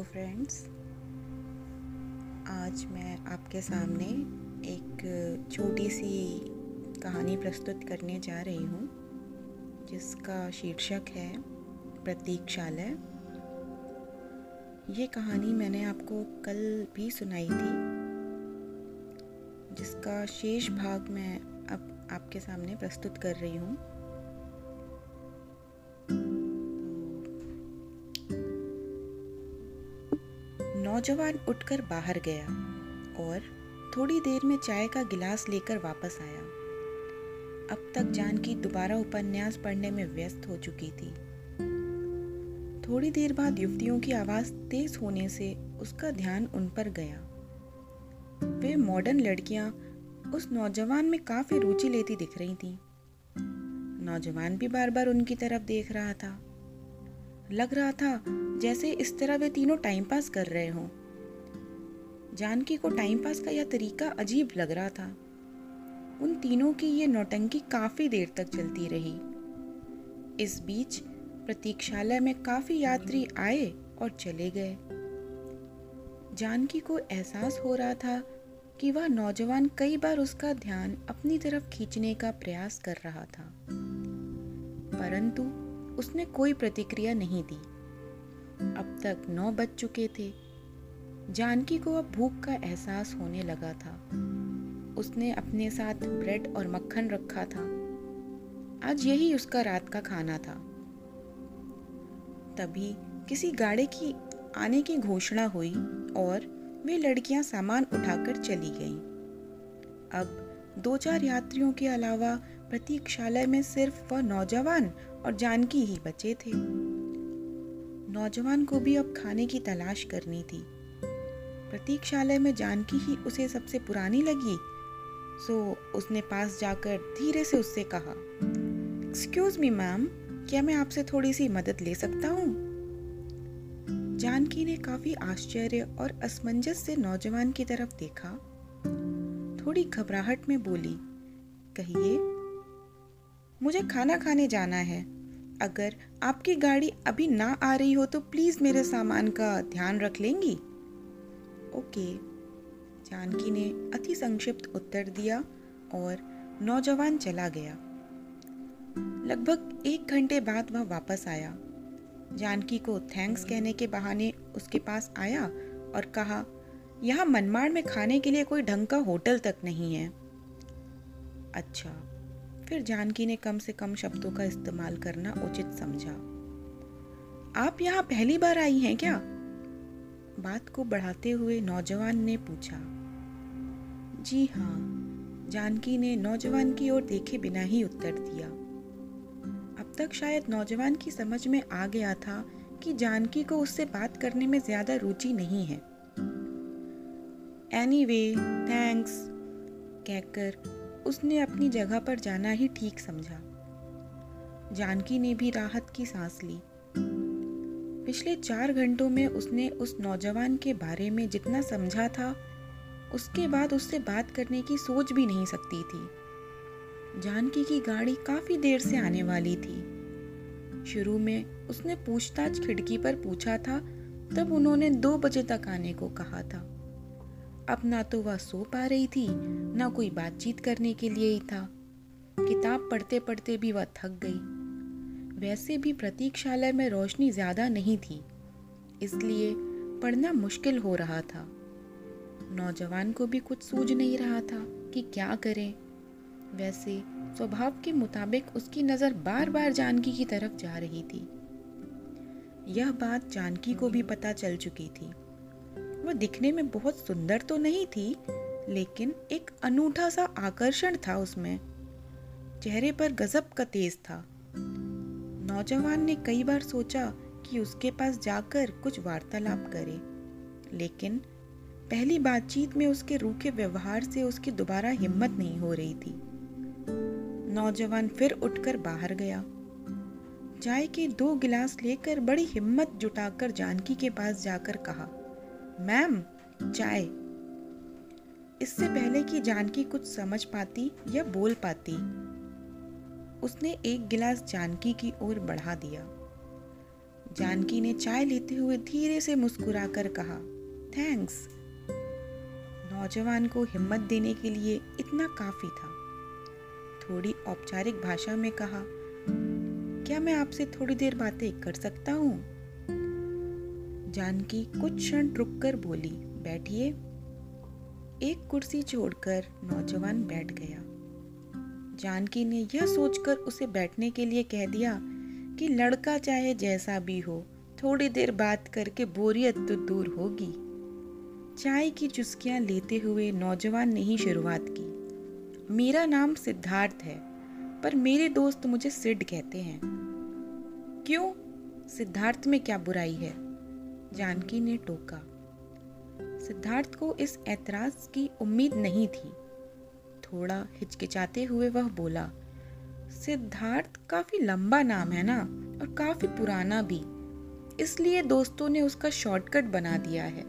Hello friends. आज मैं आपके सामने एक छोटी सी कहानी प्रस्तुत करने जा रही हूँ, जिसका शीर्षक है प्रतीक्षालय। ये कहानी मैंने आपको कल भी सुनाई थी, जिसका शेष भाग मैं अब आपके सामने प्रस्तुत कर रही हूँ। नौजवान उठकर बाहर गया और थोड़ी देर में चाय का गिलास लेकर वापस आया। अब तक जानकी दोबारा उपन्यास पढ़ने में व्यस्त हो चुकी थी। थोड़ी देर बाद युवतियों की आवाज़ तेज होने से उसका ध्यान उन पर गया। वे मॉडर्न लड़कियाँ उस नौजवान में काफ़ी रुचि लेती दिख रही थीं। नौजवान भी बार बार उनकी तरफ़ देख रहा था। लग रहा था जैसे इस तरह वे तीनों टाइम पास कर रहे हों। जानकी को टाइम पास का यह तरीका अजीब लग रहा था। उन तीनों की ये नौटंकी काफ़ी देर तक चलती रही। इस बीच प्रतीक्षालय में काफ़ी यात्री आए और चले गए। जानकी को एहसास हो रहा था कि वह नौजवान कई बार उसका ध्यान अपनी तरफ़ खींचने का प्रयास कर रहा था। परंतु उसने कोई प्रतिक्रिया नहीं दी। अब तक नौ बज चुके थे। जानकी को अब भूख का एहसास होने लगा था। उसने अपने साथ ब्रेड और मक्खन रखा था। आज यही उसका रात का खाना था। तभी किसी गाड़ी की आने की घोषणा हुई और वे लड़कियाँ सामान उठाकर चली गईं। अब दो चार यात्रियों के अलावा प्रतीक्षालय में सिर्फ़ वह नौजवान और जानकी ही बचे थे। नौजवान को भी अब खाने की तलाश करनी थी। प्रतीक्षालय में जानकी ही उसे सबसे पुरानी लगी, सो उसने पास जाकर धीरे से उससे कहा एक्सक्यूज मी मैम क्या मैं आपसे थोड़ी सी मदद ले सकता हूँ? जानकी ने काफ़ी आश्चर्य और असमंजस से नौजवान की तरफ़ देखा। थोड़ी घबराहट में बोली, कहिए मुझे खाना खाने जाना है। अगर आपकी गाड़ी अभी ना आ रही हो तो प्लीज़ मेरे सामान का ध्यान रख लेंगी। ओके। जानकी ने अति संक्षिप्त उत्तर दिया और नौजवान चला गया। लगभग एक घंटे बाद वह वापस आया। जानकी को थैंक्स कहने के बहाने उसके पास आया और कहा, यहाँ मनमाड़ में खाने के लिए कोई ढंग का होटल तक नहीं है। अच्छा। फिर जानकी ने कम से कम शब्दों का इस्तेमाल करना उचित समझा। आप यहाँ पहली बार आई हैं क्या? बात को बढ़ाते हुए नौजवान ने पूछा। जी हाँ जानकी ने नौजवान की ओर देखे बिना ही उत्तर दिया। अब तक शायद नौजवान की समझ में आ गया था कि जानकी को उससे बात करने में ज़्यादा रुचि नहीं है। एनी वे थैंक्स कहकर उसने अपनी जगह पर जाना ही ठीक समझा। जानकी ने भी राहत की सांस ली। पिछले चार घंटों में उसने उस नौजवान के बारे में जितना समझा था, उसके बाद उससे बात करने की सोच भी नहीं सकती थी। जानकी की गाड़ी काफ़ी देर से आने वाली थी। शुरू में उसने पूछताछ खिड़की पर पूछा था, तब उन्होंने दो बजे तक आने को कहा था। अब ना तो वह सो पा रही थी, ना कोई बातचीत करने के लिए ही था। किताब पढ़ते पढ़ते भी वह थक गई। वैसे भी प्रतीक्षालय में रोशनी ज़्यादा नहीं थी, इसलिए पढ़ना मुश्किल हो रहा था। नौजवान को भी कुछ सूझ नहीं रहा था कि क्या करें। वैसे स्वभाव के मुताबिक उसकी नज़र बार बार जानकी की तरफ़ जा रही थी। यह बात जानकी को भी पता चल चुकी थी। वह दिखने में बहुत सुंदर तो नहीं थी, लेकिन एक अनूठा सा आकर्षण था उसमें। चेहरे पर गजब का तेज था। नौजवान ने कई बार सोचा कि उसके पास जाकर कुछ वार्तालाप करे, लेकिन पहली बातचीत में उसके रूखे व्यवहार से उसकी दोबारा हिम्मत नहीं हो रही थी। नौजवान फिर उठकर बाहर गया। चाय के दो गिलास लेकर बड़ी हिम्मत जुटाकर जानकी के पास जाकर कहा मैम, चाय। इससे पहले कि जानकी कुछ समझ पाती या बोल पाती, उसने एक गिलास जानकी की ओर बढ़ा दिया। जानकी ने चाय लेते हुए धीरे से मुस्कुराकर कहा, थैंक्स। नौजवान को हिम्मत देने के लिए इतना काफ़ी था। थोड़ी औपचारिक भाषा में कहा, क्या मैं आपसे थोड़ी देर बातें कर सकता हूँ? जानकी कुछ क्षण रुककर बोली, बैठिए। एक कुर्सी छोड़कर नौजवान बैठ गया। जानकी ने यह सोचकर उसे बैठने के लिए कह दिया कि लड़का चाहे जैसा भी हो, थोड़ी देर बात करके बोरियत तो दूर होगी। चाय की चुस्कियाँ लेते हुए नौजवान ने ही शुरुआत की। मेरा नाम सिद्धार्थ है, पर मेरे दोस्त मुझे सिड कहते हैं। क्यों? सिद्धार्थ में क्या बुराई है? जानकी ने टोका। सिद्धार्थ को इस ऐतराज की उम्मीद नहीं थी। थोड़ा हिचकिचाते हुए वह बोला, सिद्धार्थ काफ़ी लंबा नाम है ना, और काफ़ी पुराना भी। इसलिए दोस्तों ने उसका शॉर्टकट बना दिया है।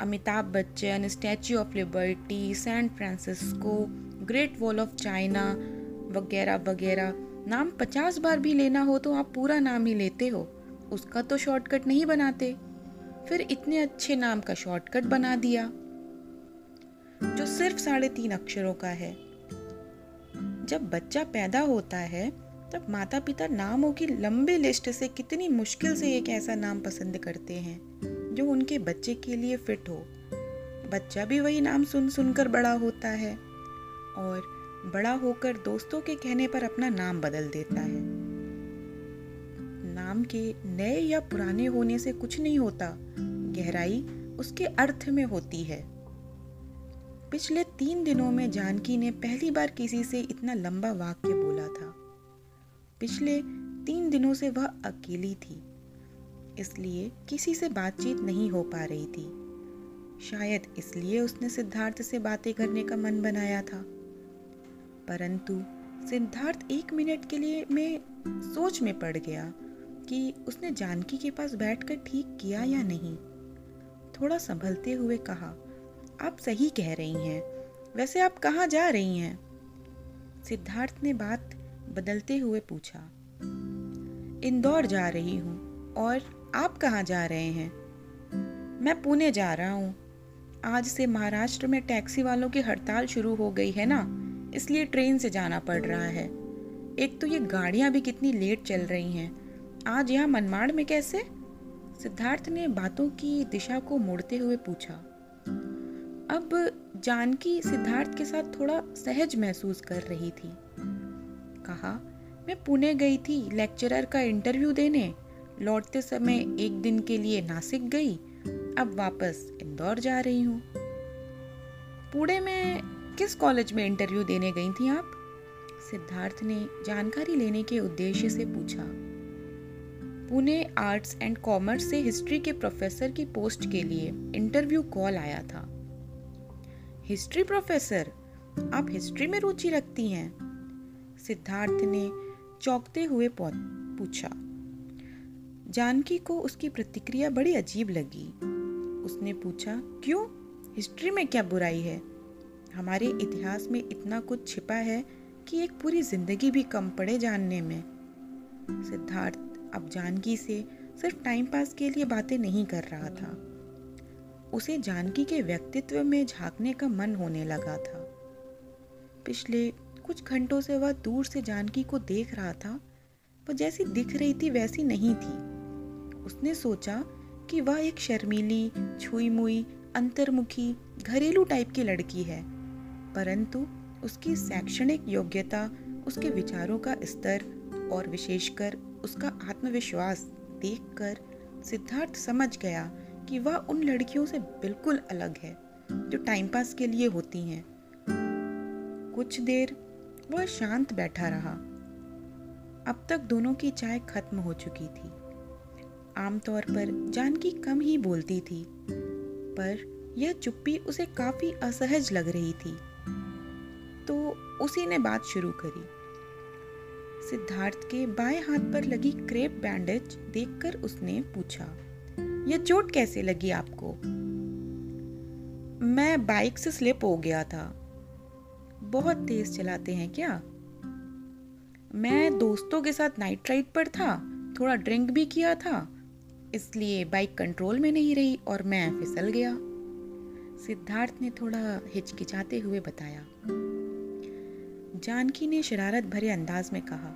Amitabh Bachchan, Statue of Liberty, San Francisco, Great Wall of China वगैरह वगैरह नाम पचास बार भी लेना हो तो आप पूरा नाम ही लेते हो। उसका तो शॉर्टकट नहीं बनाते। फिर इतने अच्छे नाम का शॉर्टकट बना दिया, जो सिर्फ़ साढ़े तीन अक्षरों का है। जब बच्चा पैदा होता है, तब माता पिता नामों की लंबी लिस्ट से कितनी मुश्किल से एक ऐसा नाम पसंद करते हैं, जो उनके बच्चे के लिए फिट हो। बच्चा भी वही नाम सुन सुनकर बड़ा होता है और बड़ा होकर दोस्तों के कहने पर अपना नाम बदल देता है। के नए या पुराने होने से कुछ नहीं होता। गहराई उसके अर्थ में होती है। पिछले तीन दिनों में जानकी ने पहली बार किसी से इतना लंबा वाक्य बोला था। पिछले तीन दिनों से वह अकेली थी, इसलिए किसी से बातचीत नहीं हो पा रही थी। शायद इसलिए उसने सिद्धार्थ से बातें करने का मन बनाया था। परंतु सिद्धार्थ एक मिनट के लिए में सोच में पड़ गया कि उसने जानकी के पास बैठकर ठीक किया या नहीं। थोड़ा संभलते हुए कहा, आप सही कह रही हैं। वैसे आप कहाँ जा रही हैं? सिद्धार्थ ने बात बदलते हुए पूछा, इंदौर जा रही हूँ, और आप कहाँ जा रहे हैं? मैं पुणे जा रहा हूँ। आज से महाराष्ट्र में टैक्सी वालों की हड़ताल शुरू हो गई है ना, इसलिए ट्रेन से जाना पड़ रहा है। एक तो ये गाड़ियाँ भी कितनी लेट चल रही हैं आज यहाँ मनमाड़ में कैसे? सिद्धार्थ ने बातों की दिशा को मोड़ते हुए पूछा। अब जानकी सिद्धार्थ के साथ थोड़ा सहज महसूस कर रही थी। कहा, मैं पुणे गई थी लेक्चरर का इंटरव्यू देने। लौटते समय एक दिन के लिए नासिक गई। अब वापस इंदौर जा रही हूँ। पुणे में किस कॉलेज में इंटरव्यू देने गई थी आप? सिद्धार्थ ने जानकारी लेने के उद्देश्य से पूछा। पुणे आर्ट्स एंड कॉमर्स से हिस्ट्री के प्रोफेसर की पोस्ट के लिए इंटरव्यू कॉल आया था। हिस्ट्री प्रोफेसर, आप हिस्ट्री में रुचि रखती हैं? सिद्धार्थ ने चौंकते हुए पूछा। जानकी को उसकी प्रतिक्रिया बड़ी अजीब लगी। उसने पूछा, क्यों? हिस्ट्री में क्या बुराई है? हमारे इतिहास में इतना कुछ छिपा है कि एक पूरी ज़िंदगी भी कम पड़े जानने में। सिद्धार्थ अब जानकी से सिर्फ़ टाइम पास के लिए बातें नहीं कर रहा था। उसे जानकी के व्यक्तित्व में झांकने का मन होने लगा था। पिछले कुछ घंटों से वह दूर से जानकी को देख रहा था वह जैसी दिख रही थी वैसी नहीं थी। उसने सोचा कि वह एक शर्मीली छुई मुई अंतर्मुखी, घरेलू टाइप की लड़की है, परंतु उसकी शैक्षणिक योग्यता, उसके विचारों का स्तर और विशेषकर उसका आत्मविश्वास देखकर सिद्धार्थ समझ गया कि वह उन लड़कियों से बिल्कुल अलग है, जो टाइम पास के लिए होती हैं। कुछ देर वह शांत बैठा रहा। अब तक दोनों की चाय खत्म हो चुकी थी। आमतौर पर जानकी कम ही बोलती थी, पर यह चुप्पी उसे काफ़ी असहज लग रही थी। तो उसी ने बात शुरू करी। सिद्धार्थ के बाएँ हाथ पर लगी क्रेप बैंडेज देखकर उसने पूछा, यह चोट कैसे लगी आपको? मैं बाइक से स्लिप हो गया था। बहुत तेज चलाते हैं क्या? मैं दोस्तों के साथ नाइट राइड पर था, थोड़ा ड्रिंक भी किया था, इसलिए बाइक कंट्रोल में नहीं रही और मैं फिसल गया। सिद्धार्थ ने थोड़ा हिचकिचाते हुए बताया जानकी ने शरारत भरे अंदाज में कहा,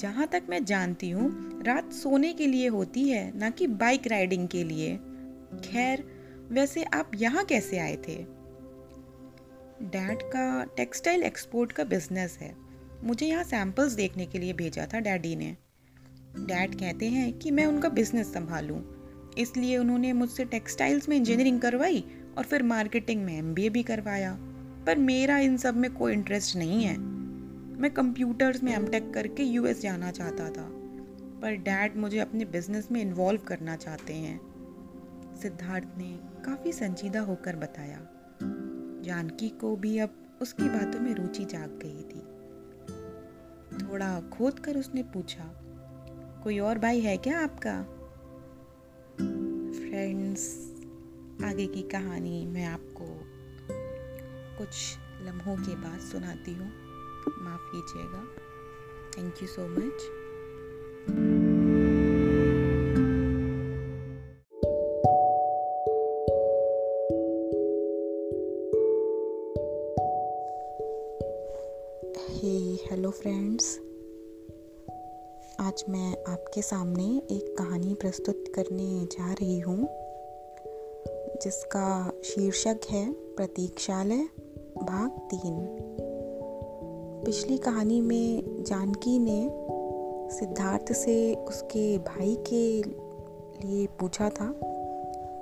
जहाँ तक मैं जानती हूँ, रात सोने के लिए होती है, ना कि बाइक राइडिंग के लिए। खैर, वैसे आप यहाँ कैसे आए थे? डैड का टेक्सटाइल एक्सपोर्ट का बिज़नेस है। मुझे यहाँ सैंपल्स देखने के लिए भेजा था डैडी ने। डैड कहते हैं कि मैं उनका बिज़नेस संभालूं। इसलिए उन्होंने मुझसे टेक्सटाइल्स में इंजीनियरिंग करवाई और फिर मार्केटिंग में एमबीए भी करवाया। पर मेरा इन सब में कोई इंटरेस्ट नहीं है। मैं कंप्यूटर्स में एम करके यूएस जाना चाहता था, पर डैड मुझे अपने बिज़नेस में इन्वॉल्व करना चाहते हैं। सिद्धार्थ ने काफ़ी संजीदा होकर बताया। जानकी को भी अब उसकी बातों में रुचि जाग गई थी। थोड़ा खोद कर उसने पूछा, कोई और भाई है क्या आपका? फ्रेंड्स आगे की कहानी मैं आपको कुछ लम्हों के बाद सुनाती हूँ। माफ़ कीजिएगा। Thank you so much hello friends आज मैं आपके सामने एक कहानी प्रस्तुत करने जा रही हूँ, जिसका शीर्षक है प्रतीक्षालय। भाग तीन। पिछली कहानी में जानकी ने सिद्धार्थ से उसके भाई के लिए पूछा था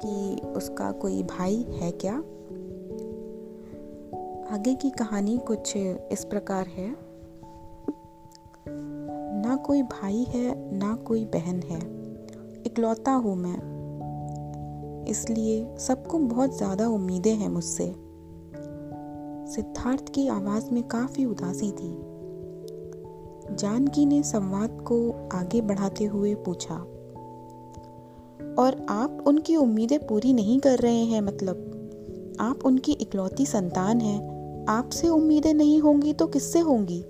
कि उसका कोई भाई है क्या? आगे की कहानी कुछ इस प्रकार है। ना कोई भाई है, ना कोई बहन है। इकलौता हूँ मैं। इसलिए सबको बहुत ज़्यादा उम्मीदें हैं मुझसे। सिद्धार्थ की आवाज़ में काफ़ी उदासी थी। जानकी ने संवाद को आगे बढ़ाते हुए पूछा, और आप उनकी उम्मीदें पूरी नहीं कर रहे हैं मतलब? आप उनकी इकलौती संतान हैं। आपसे उम्मीदें नहीं होंगी तो किससे होंगी?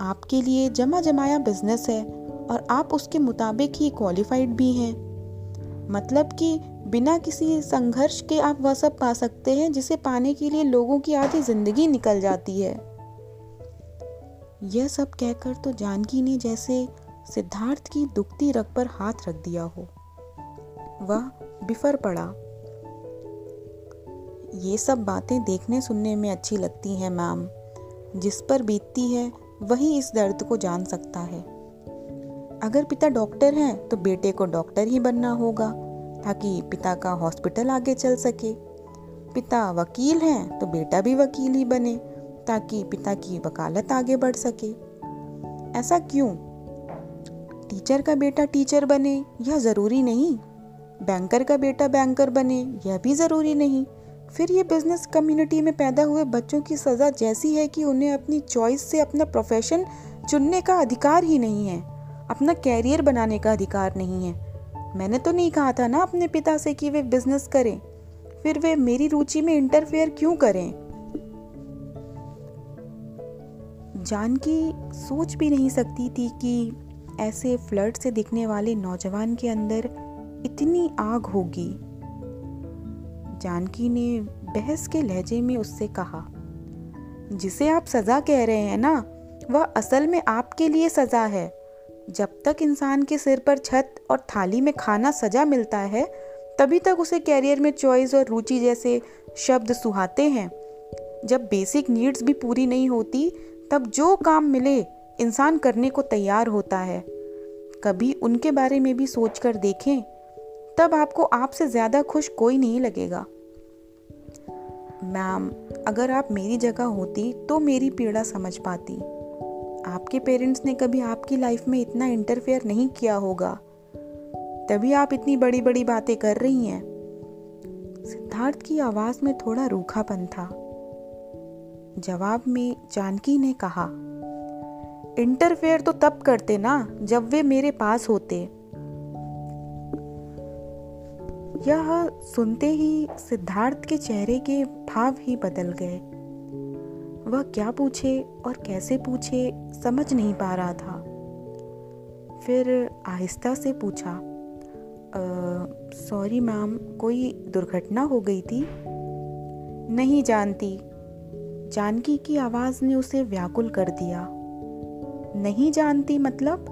आपके लिए जमा जमाया बिज़नेस है और आप उसके मुताबिक ही क्वालिफाइड भी हैं। मतलब कि बिना किसी संघर्ष के आप वह सब पा सकते हैं जिसे पाने के लिए लोगों की आधी ज़िंदगी निकल जाती है। यह सब कहकर तो जानकी ने जैसे सिद्धार्थ की दुखती रग पर हाथ रख दिया हो। वह बिफर पड़ा। ये सब बातें देखने सुनने में अच्छी लगती हैं, मैम। जिस पर बीतती है, वही इस दर्द को जान सकता है। अगर पिता डॉक्टर हैं तो बेटे को डॉक्टर ही बनना होगा। ताकि पिता का हॉस्पिटल आगे चल सके। पिता वकील हैं तो बेटा भी वकील ही बने, ताकि पिता की वकालत आगे बढ़ सके। ऐसा क्यों? टीचर का बेटा टीचर बने, यह ज़रूरी नहीं। बैंकर का बेटा बैंकर बने, यह भी ज़रूरी नहीं। फिर ये बिज़नेस कम्युनिटी में पैदा हुए बच्चों की सज़ा जैसी है कि उन्हें अपनी चॉइस से अपना प्रोफेशन चुनने का अधिकार ही नहीं है। अपना कैरियर बनाने का अधिकार नहीं है। मैंने तो नहीं कहा था ना अपने पिता से कि वे बिज़नेस करें। फिर वे मेरी रुचि में इंटरफेयर क्यों करें? जानकी सोच भी नहीं सकती थी कि ऐसे फ्लड से दिखने वाले नौजवान के अंदर इतनी आग होगी। जानकी ने बहस के लहजे में उससे कहा, जिसे आप सज़ा कह रहे हैं ना, वह असल में आपके लिए सज़ा है। जब तक इंसान के सिर पर छत और थाली में खाना सजा मिलता है, तभी तक उसे कैरियर में चॉइस और रुचि जैसे शब्द सुहाते हैं। जब बेसिक नीड्स भी पूरी नहीं होती, तब जो काम मिले, इंसान करने को तैयार होता है। कभी उनके बारे में भी सोच कर देखें, तब आपको आपसे ज़्यादा खुश कोई नहीं लगेगा। मैम, अगर आप मेरी जगह होती तो मेरी पीड़ा समझ पाती। आपके पेरेंट्स ने कभी आपकी लाइफ में इतना इंटरफेयर नहीं किया होगा। तभी आप इतनी बड़ी बड़ी बातें कर रही हैं। सिद्धार्थ की आवाज़ में थोड़ा रूखापन था। जवाब में जानकी ने कहा, इंटरफेयर तो तब करते ना, जब वे मेरे पास होते। यह सुनते ही सिद्धार्थ के चेहरे के भाव ही बदल गए। वह क्या पूछे और कैसे पूछे समझ नहीं पा रहा था। फिर आहिस्ता से पूछा सॉरी मैम, कोई दुर्घटना हो गई थी? नहीं जानती। जानकी की आवाज़ ने उसे व्याकुल कर दिया। नहीं जानती मतलब?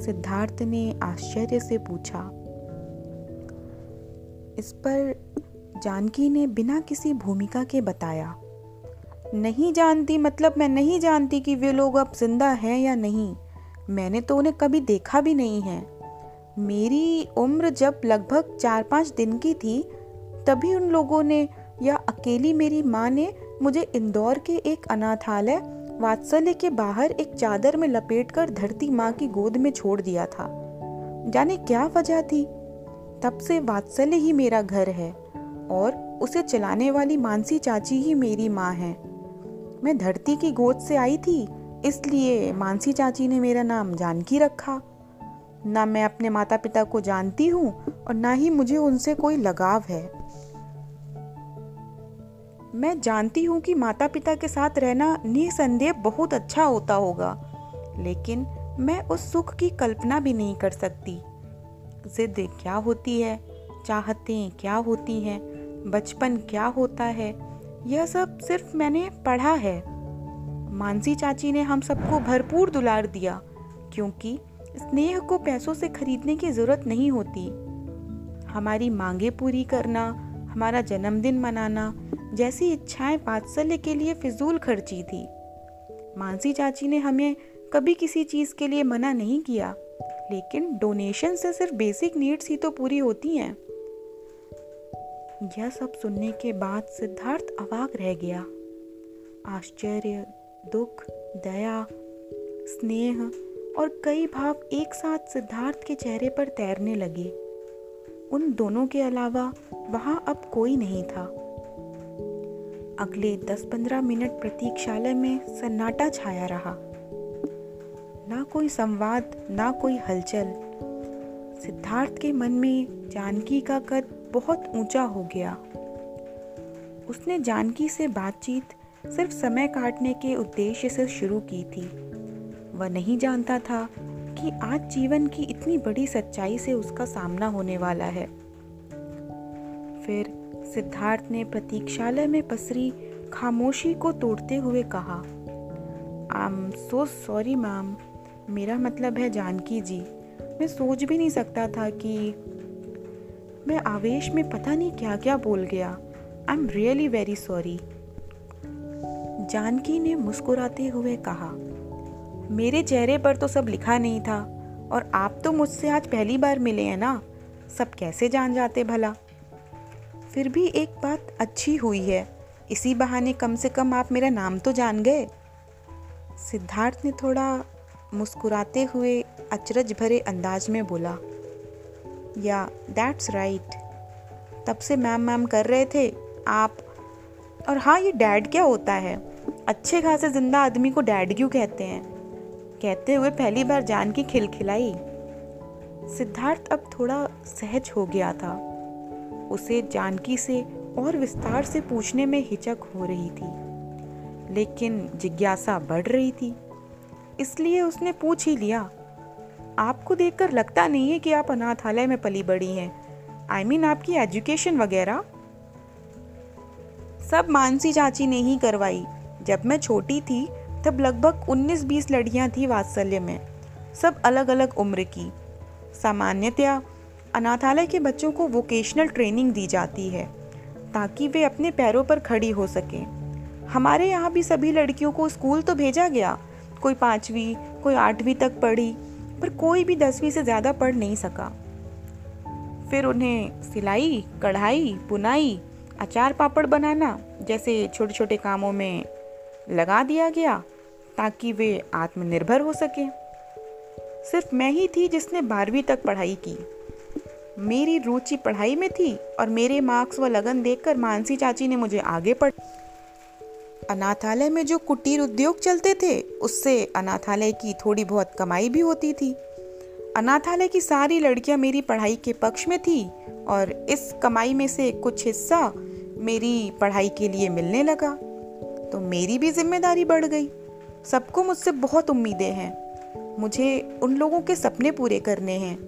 सिद्धार्थ ने आश्चर्य से पूछा, इस पर जानकी ने बिना किसी भूमिका के बताया। नहीं जानती मतलब मैं नहीं जानती कि वे लोग अब ज़िंदा हैं या नहीं। मैंने तो उन्हें कभी देखा भी नहीं है। मेरी उम्र जब लगभग चार पाँच दिन की थी, तभी उन लोगों ने, या अकेली मेरी माँ ने, मुझे इंदौर के एक अनाथालय, वात्सल्य के बाहर एक चादर में लपेटकर धरती माँ की गोद में छोड़ दिया था। जाने क्या वजह थी? तब से वात्सल्य ही मेरा घर है, और उसे चलाने वाली मानसी चाची ही मेरी माँ है। मैं धरती की गोद से आई थी, इसलिए मानसी चाची ने मेरा नाम जानकी रखा। ना मैं अपने माता पिता को जानती हूँ और ना ही मुझे उनसे कोई लगाव है। मैं जानती हूँ कि माता पिता के साथ रहना निसंदेह बहुत अच्छा होता होगा, लेकिन मैं उस सुख की कल्पना भी नहीं कर सकती। जिद क्या होती है? चाहतें क्या होती हैं? बचपन क्या होता है? यह सब सिर्फ़ मैंने पढ़ा है। मानसी चाची ने हम सबको भरपूर दुलार दिया, क्योंकि स्नेह को पैसों से खरीदने की ज़रूरत नहीं होती। हमारी मांगे पूरी करना, हमारा जन्मदिन मनाना, जैसी इच्छाएँ वात्सल्य के लिए फिजूल खर्ची थी। मानसी चाची ने हमें कभी किसी चीज़ के लिए मना नहीं किया, लेकिन डोनेशन से सिर्फ़ बेसिक नीड्स ही तो पूरी होती हैं। यह सब सुनने के बाद सिद्धार्थ अवाक रह गया। आश्चर्य, दुख, दया, स्नेह और कई भाव एक साथ सिद्धार्थ के चेहरे पर तैरने लगे। उन दोनों के अलावा वहाँ अब कोई नहीं था। अगले 10-15 मिनट प्रतीक्षालय में सन्नाटा छाया रहा। ना कोई संवाद, ना कोई हलचल। सिद्धार्थ के मन में जानकी का कद बहुत ऊँचा हो गया। उसने जानकी से बातचीत सिर्फ़ समय काटने के उद्देश्य से शुरू की थी। वह नहीं जानता था कि आज जीवन की इतनी बड़ी सच्चाई से उसका सामना होने वाला है। फिर सिद्धार्थ ने प्रतीक्षालय में पसरी खामोशी को तोड़ते हुए कहा I am so sorry ma'am मेरा मतलब है जानकी जी। मैं सोच भी नहीं सकता था कि मैं आवेश में पता नहीं क्या क्या बोल गया। I am really very sorry Janaki ने मुस्कुराते हुए कहा, मेरे चेहरे पर तो सब लिखा नहीं था, और आप तो मुझसे आज पहली बार मिले हैं ना? सब कैसे जान जाते भला? फिर भी एक बात अच्छी हुई है। इसी बहाने कम से कम आप मेरा नाम तो जान गए। सिद्धार्थ ने थोड़ा मुस्कुराते हुए अचरज भरे अंदाज में बोला या दैट्स राइट तब से मैम मैम कर रहे थे आप। और हाँ ये डैड क्या होता है? अच्छे खासे ज़िंदा आदमी को डैड क्यों कहते हैं? कहते हुए पहली बार जान की खिलखिलाई। सिद्धार्थ अब थोड़ा सहज हो गया था। उसे जानकी से और विस्तार से पूछने में हिचक हो रही थी। लेकिन जिज्ञासा बढ़ रही थी। इसलिए उसने पूछ ही लिया आपको देखकर लगता नहीं है कि आप अनाथालय में पली बड़ी हैं। आई I मीन mean, आपकी एजुकेशन वगैरह। सब मानसी चाची ने ही करवाई। जब मैं छोटी थी तब लगभग 19-20 लड़कियाँ थी वात्सल्य में। सब अलग अलग उम्र की। सामान्यतया अनाथालय के बच्चों को वोकेशनल ट्रेनिंग दी जाती है ताकि वे अपने पैरों पर खड़ी हो सकें। हमारे यहाँ भी सभी लड़कियों को स्कूल तो भेजा गया। कोई पाँचवीं कोई आठवीं तक पढ़ी। पर कोई भी दसवीं से ज़्यादा पढ़ नहीं सका। फिर उन्हें सिलाई, कढ़ाई, बुनाई, अचार पापड़ बनाना जैसे छोटे छोटे कामों में लगा दिया गया ताकि वे आत्मनिर्भर हो सके। सिर्फ़ मैं ही थी जिसने बारहवीं तक पढ़ाई की। मेरी रुचि पढ़ाई में थी और मेरे मार्क्स व लगन देखकर मानसी चाची ने मुझे आगे पढ़ अनाथालय में जो कुटीर उद्योग चलते थे, उससे अनाथालय की थोड़ी बहुत कमाई भी होती थी। अनाथालय की सारी लड़कियाँ मेरी पढ़ाई के पक्ष में थी और इस कमाई में से कुछ हिस्सा मेरी पढ़ाई के लिए मिलने लगा। तो मेरी भी ज़िम्मेदारी बढ़ गई। सबको मुझसे बहुत उम्मीदें हैं। मुझे उन लोगों के सपने पूरे करने हैं,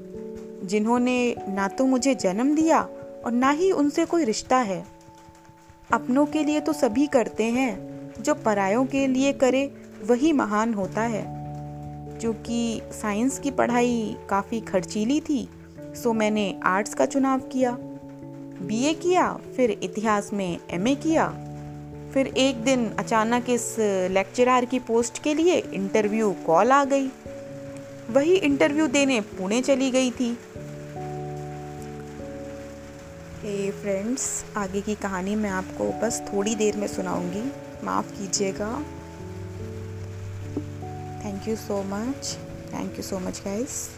जिन्होंने ना तो मुझे जन्म दिया और ना ही उनसे कोई रिश्ता है। अपनों के लिए तो सभी करते हैं। जो परायों के लिए करे, वही महान होता है। क्योंकि साइंस की पढ़ाई काफ़ी खर्चीली थी, सो मैंने आर्ट्स का चुनाव किया। बीए किया, फिर इतिहास में एमए किया। फिर एक दिन अचानक इस लेक्चरर की पोस्ट के लिए इंटरव्यू कॉल आ गई। वही इंटरव्यू देने पुणे चली गई थी। हे फ्रेंड्स आगे की कहानी मैं आपको बस थोड़ी देर में सुनाऊँगी। माफ़ कीजिएगा। Thank you so much thank you so much guys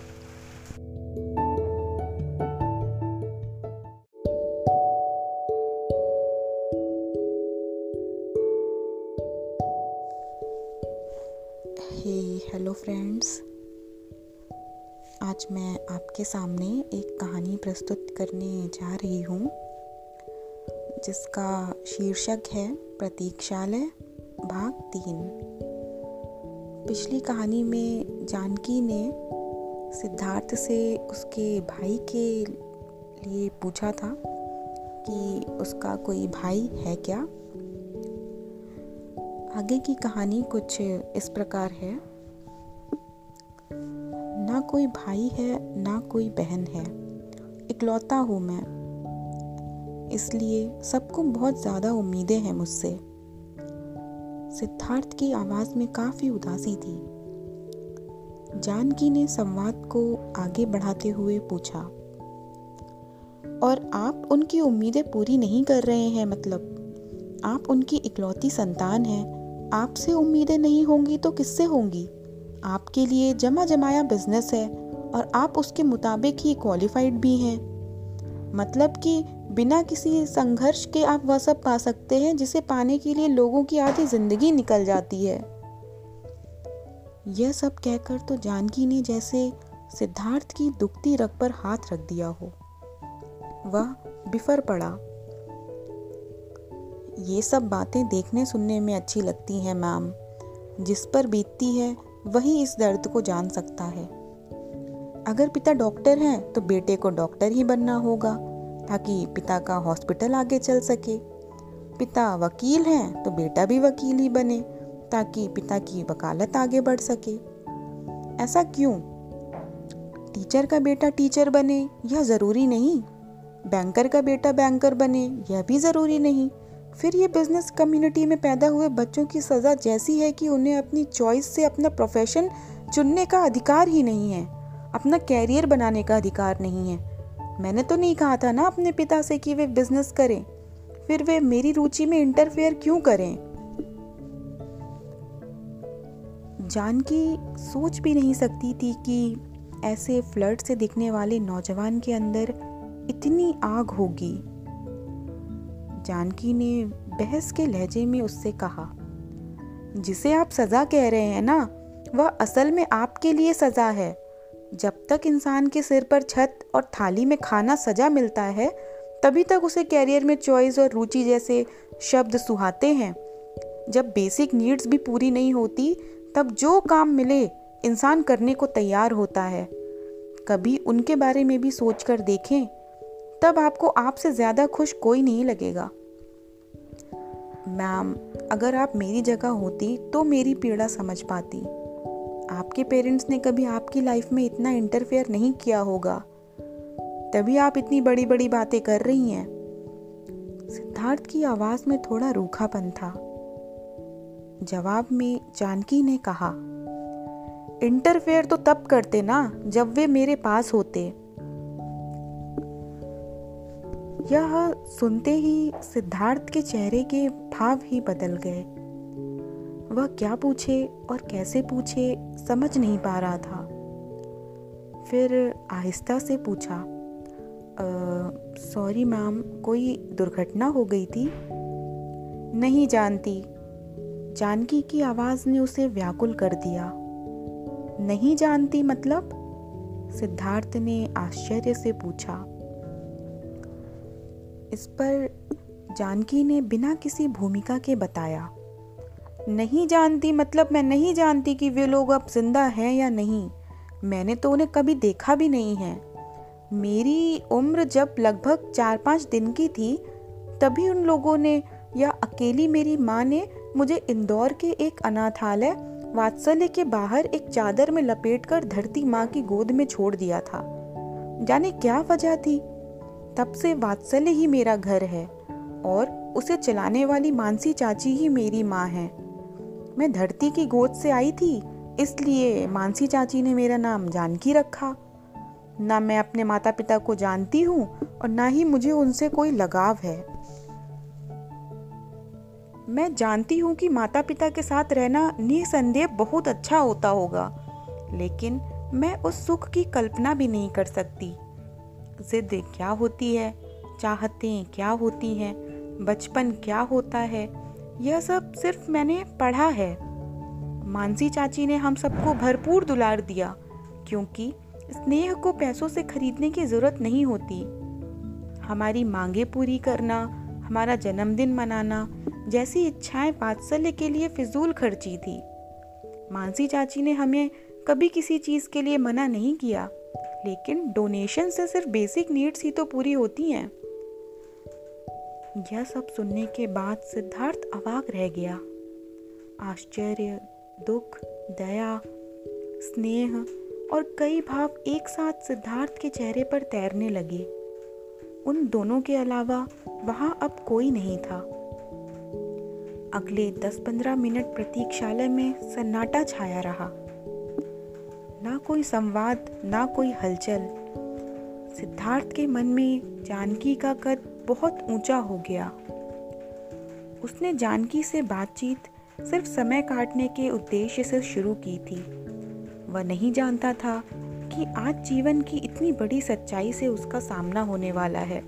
hello friends आज मैं आपके सामने एक कहानी प्रस्तुत करने जा रही हूँ, जिसका शीर्षक है प्रतीक्षालय, भाग तीन। पिछली कहानी में जानकी ने सिद्धार्थ से उसके भाई के लिए पूछा था कि उसका कोई भाई है क्या? आगे की कहानी कुछ इस प्रकार है। ना कोई भाई है, ना कोई बहन है। इकलौता हूँ मैं। इसलिए सबको बहुत ज़्यादा उम्मीदें हैं मुझसे। सिद्धार्थ की आवाज़ में काफ़ी उदासी थी। जानकी ने संवाद को आगे बढ़ाते हुए पूछा, और आप उनकी उम्मीदें पूरी नहीं कर रहे हैं मतलब? आप उनकी इकलौती संतान हैं। आपसे उम्मीदें नहीं होंगी तो किससे होंगी? आपके लिए जमा जमाया बिज़नेस है और आप उसके मुताबिक ही क्वालिफाइड भी हैं। मतलब कि बिना किसी संघर्ष के आप वह सब पा सकते हैं जिसे पाने के लिए लोगों की आधी ज़िंदगी निकल जाती है। यह सब कहकर तो जानकी ने जैसे सिद्धार्थ की दुखती रग पर हाथ रख दिया हो। वह बिफर पड़ा। ये सब बातें देखने सुनने में अच्छी लगती हैं, मैम। जिस पर बीतती है, वही इस दर्द को जान सकता है। अगर पिता डॉक्टर हैं तो बेटे को डॉक्टर ही बनना होगा। ताकि पिता का हॉस्पिटल आगे चल सके। पिता वकील हैं तो बेटा भी वकील ही बने, ताकि पिता की वकालत आगे बढ़ सके। ऐसा क्यों? टीचर का बेटा टीचर बने, यह ज़रूरी नहीं। बैंकर का बेटा बैंकर बने, यह भी ज़रूरी नहीं। फिर ये बिज़नेस कम्युनिटी में पैदा हुए बच्चों की सज़ा जैसी है कि उन्हें अपनी चॉइस से अपना प्रोफेशन चुनने का अधिकार ही नहीं है। अपना कैरियर बनाने का अधिकार नहीं है। मैंने तो नहीं कहा था ना अपने पिता से कि वे बिज़नेस करें। फिर वे मेरी रुचि में इंटरफेयर क्यों करें? जानकी सोच भी नहीं सकती थी कि ऐसे फ्लड से दिखने वाले नौजवान के अंदर इतनी आग होगी। जानकी ने बहस के लहजे में उससे कहा, जिसे आप सज़ा कह रहे हैं ना, वह असल में आपके लिए सज़ा है। जब तक इंसान के सिर पर छत और थाली में खाना सजा मिलता है, तभी तक उसे कैरियर में चॉइस और रुचि जैसे शब्द सुहाते हैं। जब बेसिक नीड्स भी पूरी नहीं होती, तब जो काम मिले, इंसान करने को तैयार होता है। कभी उनके बारे में भी सोच कर देखें, तब आपको आपसे ज़्यादा खुश कोई नहीं लगेगा। मैम, अगर आप मेरी जगह होती तो मेरी पीड़ा समझ पाती। आपके पेरेंट्स ने कभी आपकी लाइफ में इतना इंटरफेयर नहीं किया होगा। तभी आप इतनी बड़ी बड़ी बातें कर रही हैं। सिद्धार्थ की आवाज़ में थोड़ा रूखापन था। जवाब में जानकी ने कहा, इंटरफेयर तो तब करते ना, जब वे मेरे पास होते। यह सुनते ही सिद्धार्थ के चेहरे के भाव ही बदल गए। वह क्या पूछे और कैसे पूछे, समझ नहीं पा रहा था। फिर आहिस्ता से पूछा सॉरी मैम, कोई दुर्घटना हो गई थी? नहीं जानती। जानकी की आवाज़ ने उसे व्याकुल कर दिया। नहीं जानती मतलब? सिद्धार्थ ने आश्चर्य से पूछा। इस पर जानकी ने बिना किसी भूमिका के बताया नहीं जानती मतलब मैं नहीं जानती कि वे लोग अब ज़िंदा हैं या नहीं। मैंने तो उन्हें कभी देखा भी नहीं है। मेरी उम्र जब लगभग चार पाँच दिन की थी, तभी उन लोगों ने, या अकेली मेरी माँ ने, मुझे इंदौर के एक अनाथालय, वात्सल्य के बाहर एक चादर में लपेटकर धरती माँ की गोद में छोड़ दिया था। जाने क्या वजह थी? तब से वात्सल्य ही मेरा घर है, और उसे चलाने वाली मानसी चाची ही मेरी माँ है। मैं धरती की गोद से आई थी, इसलिए मानसी चाची ने मेरा नाम जानकी रखा। ना मैं अपने माता पिता को जानती हूँ और ना ही मुझे उनसे कोई लगाव है। मैं जानती हूँ कि माता पिता के साथ रहना निसंदेह बहुत अच्छा होता होगा, लेकिन मैं उस सुख की कल्पना भी नहीं कर सकती। जिद क्या होती है, चाहतें क्या होती हैं, बचपन क्या होता है यह सब सिर्फ़ मैंने पढ़ा है। मानसी चाची ने हम सबको भरपूर दुलार दिया, क्योंकि स्नेह को पैसों से खरीदने की ज़रूरत नहीं होती। हमारी मांगे पूरी करना, हमारा जन्मदिन मनाना, जैसी इच्छाएँ वात्सल्य के लिए फिजूल खर्ची थी। मानसी चाची ने हमें कभी किसी चीज़ के लिए मना नहीं किया, लेकिन डोनेशन से सिर्फ़ बेसिक नीड्स ही तो पूरी होती हैं। यह सब सुनने के बाद सिद्धार्थ अवाक रह गया। आश्चर्य, दुख, दया, स्नेह और कई भाव एक साथ सिद्धार्थ के चेहरे पर तैरने लगे। उन दोनों के अलावा वहाँ अब कोई नहीं था। अगले 10-15 मिनट प्रतीक्षालय में सन्नाटा छाया रहा। ना कोई संवाद, ना कोई हलचल। सिद्धार्थ के मन में जानकी का कद बहुत ऊँचा हो गया। उसने जानकी से बातचीत सिर्फ़ समय काटने के उद्देश्य से शुरू की थी। वह नहीं जानता था कि आज जीवन की इतनी बड़ी सच्चाई से उसका सामना होने वाला है।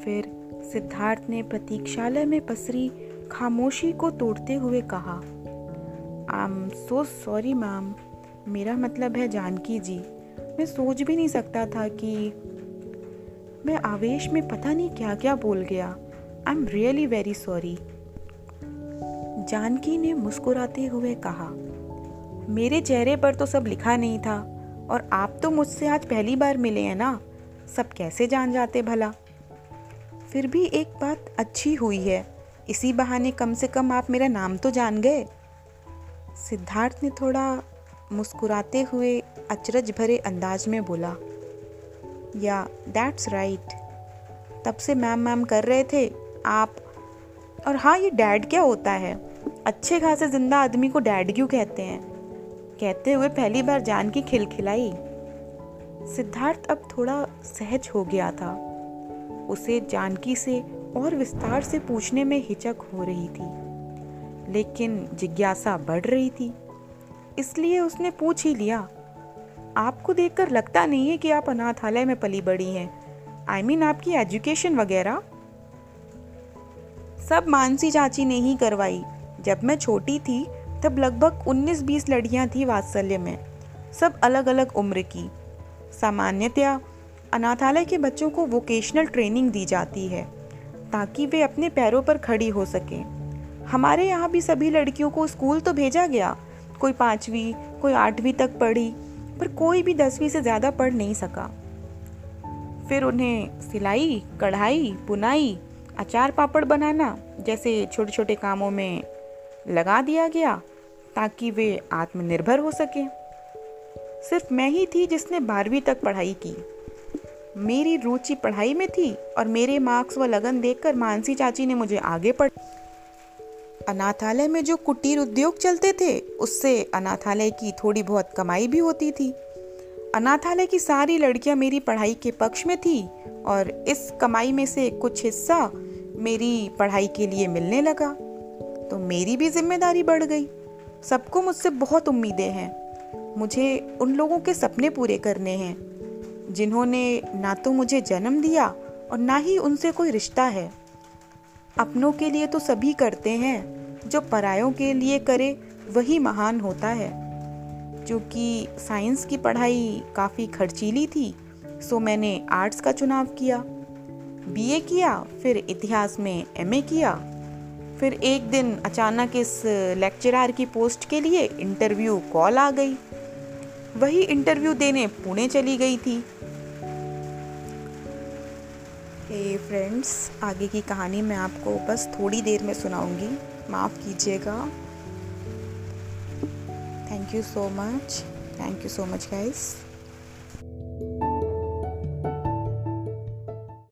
फिर सिद्धार्थ ने प्रतीक्षालय में पसरी खामोशी को तोड़ते हुए कहा I am so sorry ma'am मेरा मतलब है जानकी जी। मैं सोच भी नहीं सकता था कि मैं आवेश में पता नहीं क्या क्या बोल गया। I am really very sorry Janaki ने मुस्कुराते हुए कहा, मेरे चेहरे पर तो सब लिखा नहीं था, और आप तो मुझसे आज पहली बार मिले हैं ना? सब कैसे जान जाते भला? फिर भी एक बात अच्छी हुई है। इसी बहाने कम से कम आप मेरा नाम तो जान गए। सिद्धार्थ ने थोड़ा मुस्कुराते हुए अचरज भरे अंदाज में बोला या दैट्स राइट तब से मैम मैम कर रहे थे आप। और हाँ ये डैड क्या होता है? अच्छे खासे ज़िंदा आदमी को डैड क्यों कहते हैं? कहते हुए पहली बार जान की खिलखिलाई। सिद्धार्थ अब थोड़ा सहज हो गया था। उसे जानकी से और विस्तार से पूछने में हिचक हो रही थी। लेकिन जिज्ञासा बढ़ रही थी। इसलिए उसने पूछ ही लिया आपको देखकर लगता नहीं है कि आप अनाथालय में पली बड़ी हैं। आई I मीन mean, आपकी एजुकेशन वगैरह। सब मानसी चाची ने ही करवाई। जब मैं छोटी थी तब लगभग 19-20 लड़कियाँ थी वात्सल्य में। सब अलग अलग उम्र की। सामान्यतया अनाथालय के बच्चों को वोकेशनल ट्रेनिंग दी जाती है ताकि वे अपने पैरों पर खड़ी हो सकें। हमारे यहाँ भी सभी लड़कियों को स्कूल तो भेजा गया। कोई पाँचवीं कोई आठवीं तक पढ़ी। पर कोई भी दसवीं से ज़्यादा पढ़ नहीं सका। फिर उन्हें सिलाई, कढ़ाई, बुनाई, अचार पापड़ बनाना जैसे छोटे छोटे कामों में लगा दिया गया ताकि वे आत्मनिर्भर हो सके। सिर्फ़ मैं ही थी जिसने बारहवीं तक पढ़ाई की। मेरी रुचि पढ़ाई में थी और मेरे मार्क्स व लगन देखकर मानसी चाची ने मुझे आगे पढ़ अनाथालय में जो कुटीर उद्योग चलते थे, उससे अनाथालय की थोड़ी बहुत कमाई भी होती थी। अनाथालय की सारी लड़कियाँ मेरी पढ़ाई के पक्ष में थी और इस कमाई में से कुछ हिस्सा मेरी पढ़ाई के लिए मिलने लगा। तो मेरी भी ज़िम्मेदारी बढ़ गई। सबको मुझसे बहुत उम्मीदें हैं। मुझे उन लोगों के सपने पूरे करने हैं, जिन्होंने ना तो मुझे जन्म दिया और ना ही उनसे कोई रिश्ता है। अपनों के लिए तो सभी करते हैं, जो परायों के लिए करे, वही महान होता है। क्योंकि साइंस की पढ़ाई काफ़ी खर्चीली थी, सो मैंने आर्ट्स का चुनाव किया। बीए किया, फिर इतिहास में एमए किया। फिर एक दिन अचानक इस लेक्चरर की पोस्ट के लिए इंटरव्यू कॉल आ गई। वही इंटरव्यू देने पुणे चली गई थी। हे hey फ्रेंड्स आगे की कहानी मैं आपको बस थोड़ी देर में सुनाऊँगी। माफ़ कीजिएगा। Thank you so much thank you so much guys